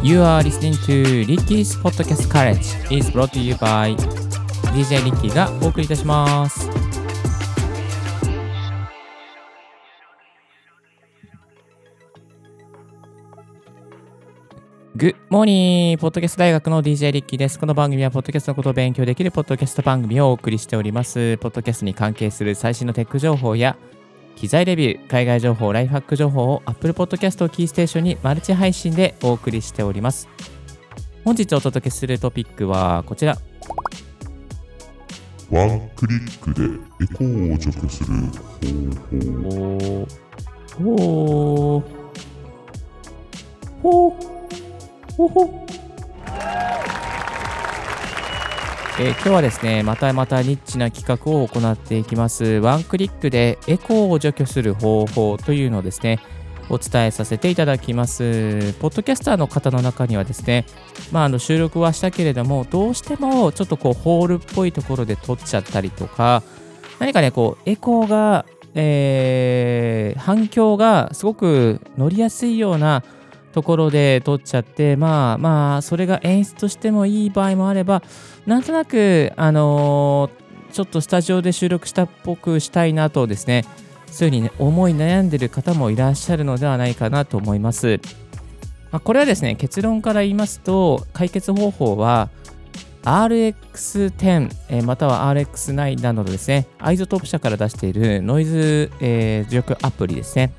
You are listening to Ricky's Podcast College is brought to you by DJ Ricky がお送りいたします。グッモーニーポッドキャスト大学の DJ リッキーです。この番組は、ポッドキャストのことを勉強できるポッドキャスト番組をお送りしております。ポッドキャストに関係する最新のテック情報や、機材レビュー、海外情報、ライフハック情報を Apple Podcast をキーステーションにマルチ配信でお送りしております。本日お届けするトピックはこちら。ワンクリックでエコーを除去する方法。おー。ほー。ほー。ほほえー今日はですね、またまたニッチな企画を行っていきます。ワンクリックでエコーを除去する方法というのをですね、お伝えさせていただきます。ポッドキャスターの方の中にはですね、まあ、あの収録はしたけれども、どうしてもちょっとこうホールっぽいところで撮っちゃったりとか、何かね、こうエコーが、えー反響がすごく乗りやすいようなところで撮っちゃって、まあまあ、それが演出としてもいい場合もあれば、なんとなく、あのーちょっとスタジオで収録したっぽくしたいなとですね、そういうふうにね、思い悩んでる方もいらっしゃるのではないかなと思います。まあ、これはですね、結論から言いますと、解決方法は、RX10、えーまたは RX9 などですね、 iZotope 社から出しているノイズ、えー除去アプリですね。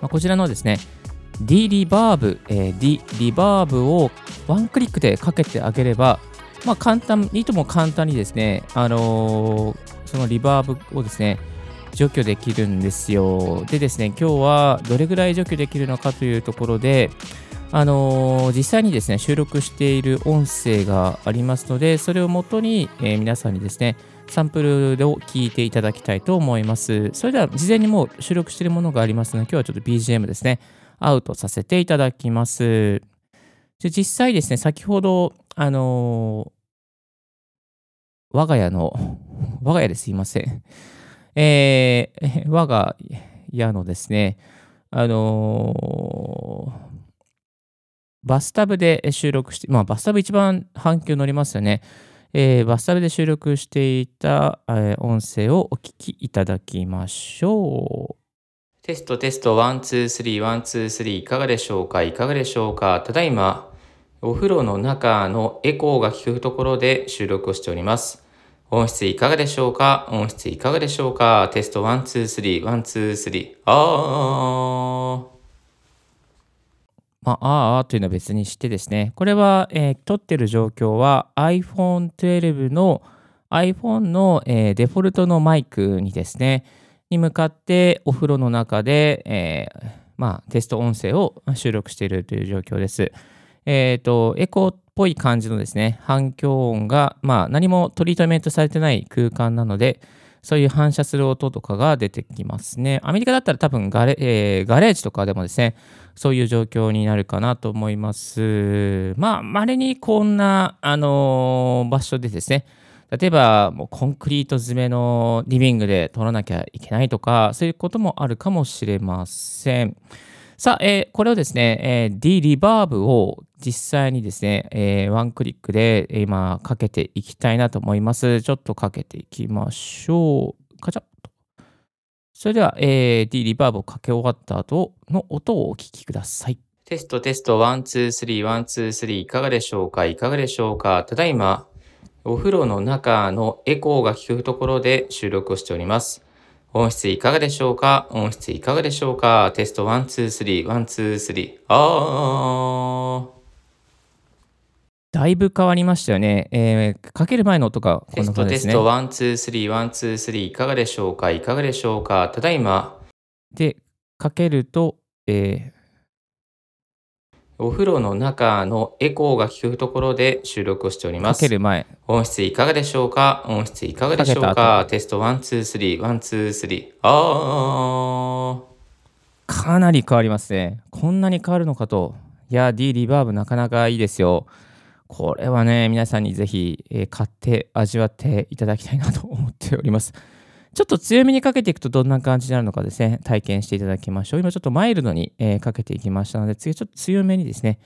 まあ、こちらのですね、D リバーブ、えー D リバーブをワンクリックでかけてあげれば、まあ、簡単、いとも簡単にですね、あのーそのリバーブをですね、除去できるんですよ。でですね、今日はどれぐらい除去できるのかというところで、あのー実際にですね、収録している音声がありますので、それをもとに、えー皆さんにですね、サンプルを聞いていただきたいと思います。それでは、事前にもう収録しているものがありますので、今日はちょっと BGM ですね、アウトさせていただきます。実際ですね、先ほど、あのー我が家の、我が家ですいません。えー 我が家のですね、あのーバスタブで収録して、まあ、バスタブ一番反響乗りますよね。えーバスタブで収録していた、え音声をお聞きいただきましょう。テストテスト、 one、two、three、one、two、three、いかがでしょうか？いかがでしょうか？ただいま、お風呂の中のエコーが効くところで収録をしております。音質いかがでしょうか？音質いかがでしょうか？テスト one、two、three、one、two、three。あー。まあ、ああーというのは別にしてですね、これは、えー撮ってる状況は iPhone 12の iPhone の、えーデフォルトのマイクにですね、に向かってお風呂の中で、えーまあ、テスト音声を収録しているという状況です。えっ、と、エコーっぽい感じのですね、反響音が、まあ、何もトリートメントされてない空間なので、そういう反射する音とかが出てきますね。アメリカだったら多分ガレ,、えーガレージとかでもですね、そういう状況になるかなと思います。まあ、稀にこんな、あのー場所でですね、例えばもうコンクリート詰めのリビングで撮らなきゃいけないとか、そういうこともあるかもしれません。さあ、えーこれをですね、えー D リバーブを実際にですね、えーワンクリックで今かけていきたいなと思います。ちょっとかけていきましょう。カチャッと。それでは、えー D リバーブをかけ終わった後の音をお聞きください。テストテスト、 one、two、three、one、two、three、いかがでしょうか？いかがでしょうか？ただいま、お風呂の中のエコーが効くところで収録をしております。音質いかがでしょうか？音質いかがでしょうか？テスト one、two、three、one、two、three。あー。だいぶ変わりましたよね。えーかける前の音がこんな感じですね。テストテスト、 one、two、three、one、two、three、いかがでしょうか？いかがでしょうか？ただいま。で、かけると、えーお風呂の中のエコーが効くところで収録をしております。かける前。音質いかがでしょうか？音質いかがでしょうか？テスト one、two、three、one、two、three。あー。かなり変わりますね。こんなに変わるのかと。いや、D リバーブなかなかいいですよ。これはね、皆さんにぜひ、えー買って味わっていただきたいなと思っております。ちょっと強めにかけていくとどんな感じになるのかですね、体験していただきましょう。今ちょっとマイルドに、えーかけていきましたので、次ちょっと強めにですね、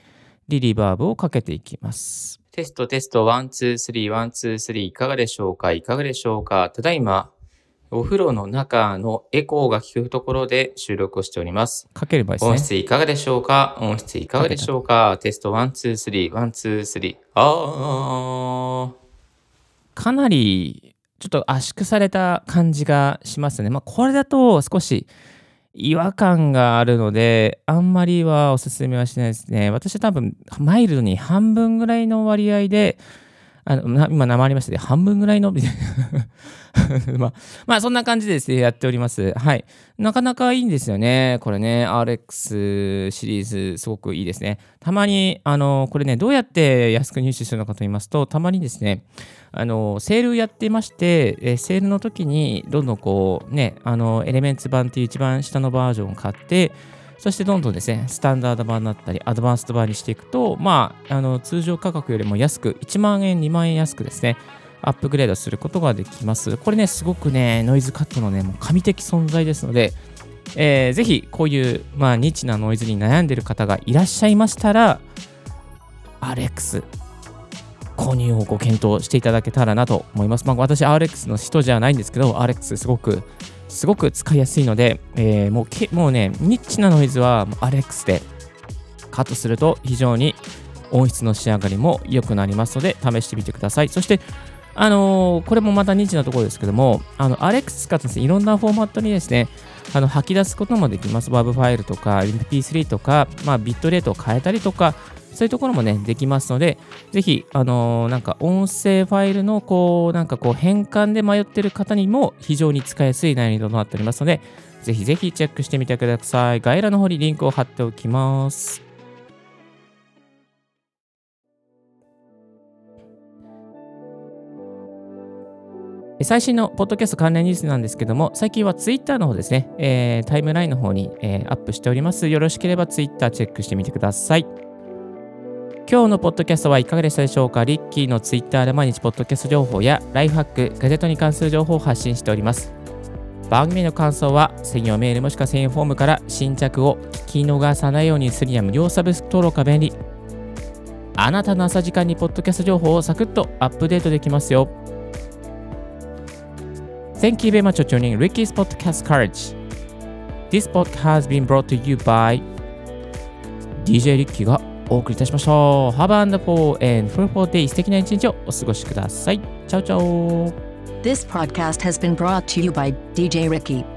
De-reverb をかけていきます。テストテスト、 one、two、three、one、two、three、いかがでしょうか？いかがでしょうか？ただいま、お風呂の中のエコーが効くところで収録をしております。かければいいですね。音質いかがでしょうか？音質いかがでしょうか？テスト one、two、three、one、two、three。あー。かなり、ちょっと圧縮された感じがしますね。まあ、これだと少し違和感があるので、あんまりはおすすめはしないですね。私は多分、マイルドに半分ぐらいの割合で、あの今、生ありましたね。半分ぐらいの、みたいな まあ、まあ、そんな感じでですね、やっております。はい。なかなかいいんですよね。これね、RX シリーズ、すごくいいですね。たまに、あの、これね、どうやって安く入手するのかと言いますと、たまにですね、あの、セールやってまして、えセールの時に、どんどんこう、ね、あの、エレメンツ版っていう一番下のバージョンを買って、そしてどんどんですね、スタンダード版になったり、アドバンスト版にしていくと、まあ、あの通常価格よりも安く、1万円、2万円安くですね、アップグレードすることができます。これね、すごくね、ノイズカットのね、もう神的存在ですので、えーぜひこういう、まあ、ニッチなノイズに悩んでいる方がいらっしゃいましたら、RX 購入をご検討していただけたらなと思います。まあ、私、RX の人じゃないんですけど、RX すごく、すごく使いやすいので、えーもうけもうね、ニッチなノイズはもう RX でカットすると非常に音質の仕上がりも良くなりますので、試してみてください。そして、あのーこれもまたニッチなところですけども、あの RX 使ってですね、いろんなフォーマットにですね、あの吐き出すこともできます。WAV ファイルとか MP3 とか、まあ、ビットレートを変えたりとか、そういうところもね、できますので、ぜひ、あのーなんか音声ファイルのこう、なんかこう変換で迷ってる方にも非常に使いやすい内容となっておりますので、ぜひぜひチェックしてみてください。概要欄の方にリンクを貼っておきます。最新のポッドキャスト関連ニュースなんですけども、最近はツイッターの方ですね、えータイムラインの方に、えーアップしております。よろしければツイッターチェックしてみてください。今日のポッドキャストはいかがでしたでしょうか？リッキーのツイッターで毎日ポッドキャスト情報やライフハック、ガジェットに関する情報を発信しております。番組の感想は専用メールもしくは専用フォームから新着を聞き逃さないようにするには無料サブスク登録が便利。あなたの朝時間にポッドキャスト情報をサクッとアップデートできますよ。Thank you very much for tuning Ricky's Podcast Courage. This podcast has been brought to you by DJ リッキーがお送りいたしました。Have a wonderful and fruitful day. 素敵な一日をお過ごしください。チャオチャオ This podcast has been brought to you by DJ Ricky.